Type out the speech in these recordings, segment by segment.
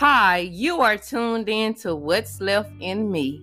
Hi, you are tuned in to What's Left in Me.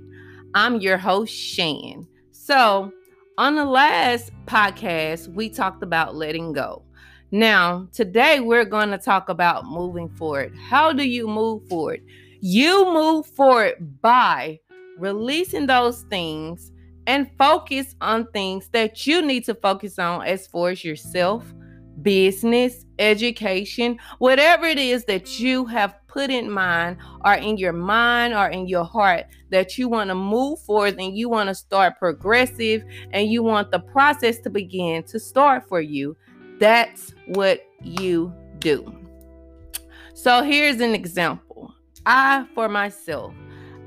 I'm your host, Shan. So, on the last podcast, we talked about letting go. Now, today we're going to talk about moving forward. How do you move forward? You move forward by releasing those things and focus on things that you need to focus on as far as yourself, business, education, whatever it is that you have put in mind or in your mind or in your heart that you want to move forward and you want to start progressive and you want the process to begin to start for you. That's what you do. So here's an example. I, for myself,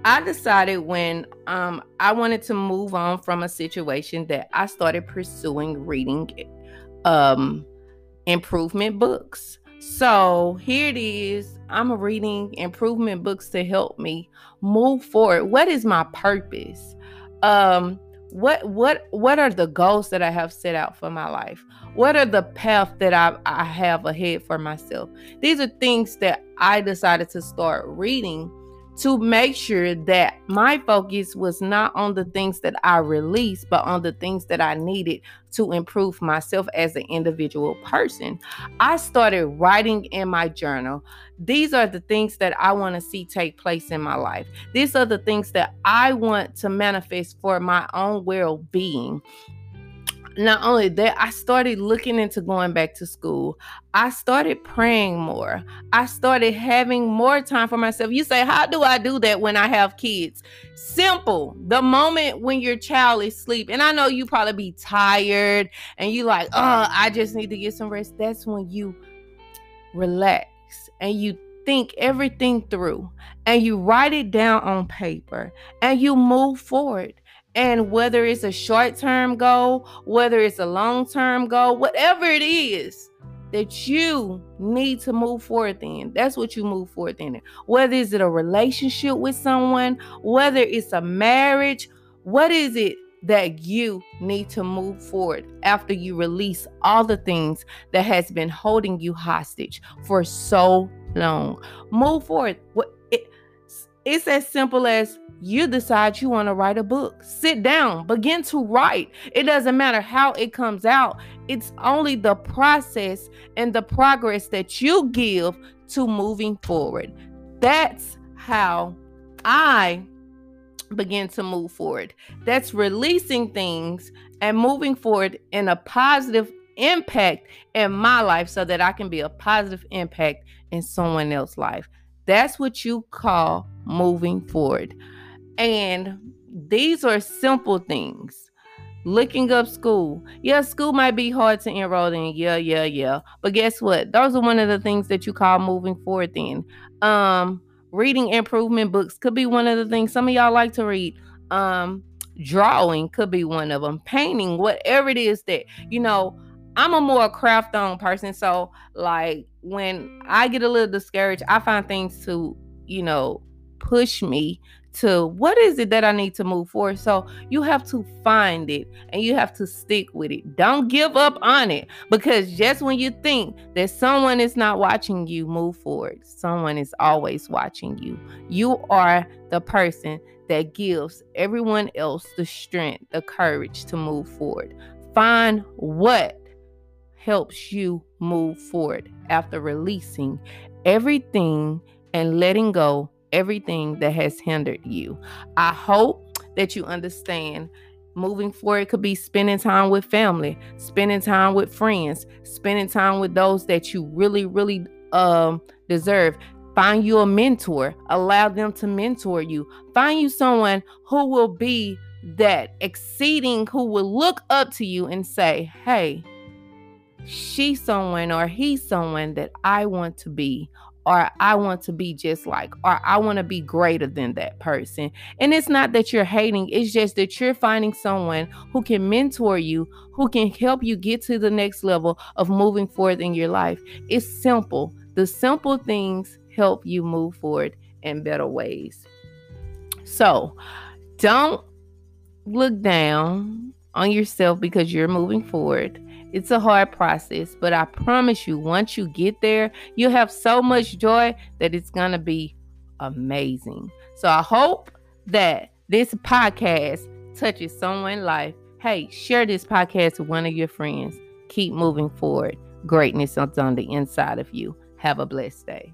I decided when um, I wanted to move on from a situation that I started pursuing reading um, improvement books. So here it is. I'm reading improvement books to help me move forward. What is my purpose? Um, what what what are the goals that I have set out for my life? What are the path that I, I have ahead for myself? These are things that I decided to start reading to make sure that my focus was not on the things that I released, but on the things that I needed to improve myself as an individual person. I started writing in my journal. These are the things that I want to see take place in my life. These are the things that I want to manifest for my own well being not only that, I started looking into going back to school. I started praying more. I started having more time for myself. You say, How do I do that when I have kids? Simple. The moment when your child is asleep, and I know you probably be tired and you like, Oh, I just need to get some rest. That's when you relax and you think everything through and you write it down on paper and you move forward and whether it's a short term goal, whether it's a long term goal, whatever it is that you need to move forward in, that's what you move forward in. Whether is it a relationship with someone, whether it's a marriage, what is it that you need to move forward after you release all the things that has been holding you hostage for so long? Move forward. It's as simple as you decide you want to write a book. Sit down, begin to write. It doesn't matter how it comes out, it's only the process and the progress that you give to moving forward. That's how I begin to move forward. That's releasing things and moving forward in a positive impact in my life so that I can be a positive impact in someone else's life. That's what you call moving forward. And these are simple things. Looking up school. Yeah, school might be hard to enroll in. Yeah, yeah, yeah. But guess what? Those are one of the things that you call moving forward then. Um, reading improvement books could be one of the things some of y'all like to read. Um, drawing could be one of them. Painting, whatever it is that, you know, I'm a more craft on person. So like when I get a little discouraged, I find things to, you know, push me to what is it that I need to move forward. So you have to find it and you have to stick with it. Don't give up on it because just when you think that someone is not watching you move forward, someone is always watching you. You are the person that gives everyone else the strength, the courage to move forward. Find what helps you move forward after releasing everything and letting go everything that has hindered you. I hope that you understand moving forward could be spending time with family, spending time with friends, spending time with those that you really, really um, deserve. Find you a mentor, allow them to mentor you. Find you someone who will be that exceeding, who will look up to you and say, Hey, she's someone or he's someone that I want to be or I want to be just like, or I want to be greater than that person. And it's not that you're hating, it's just that you're finding someone who can mentor you, who can help you get to the next level of moving forward in your life. It's simple. The simple things help you move forward in better ways. So don't look down on yourself because you're moving forward it's a hard process, but I promise you, once you get there, you'll have so much joy that it's going to be amazing. So I hope that this podcast touches someone's life. Hey, share this podcast with one of your friends. Keep moving forward. Greatness is on the inside of you. Have a blessed day.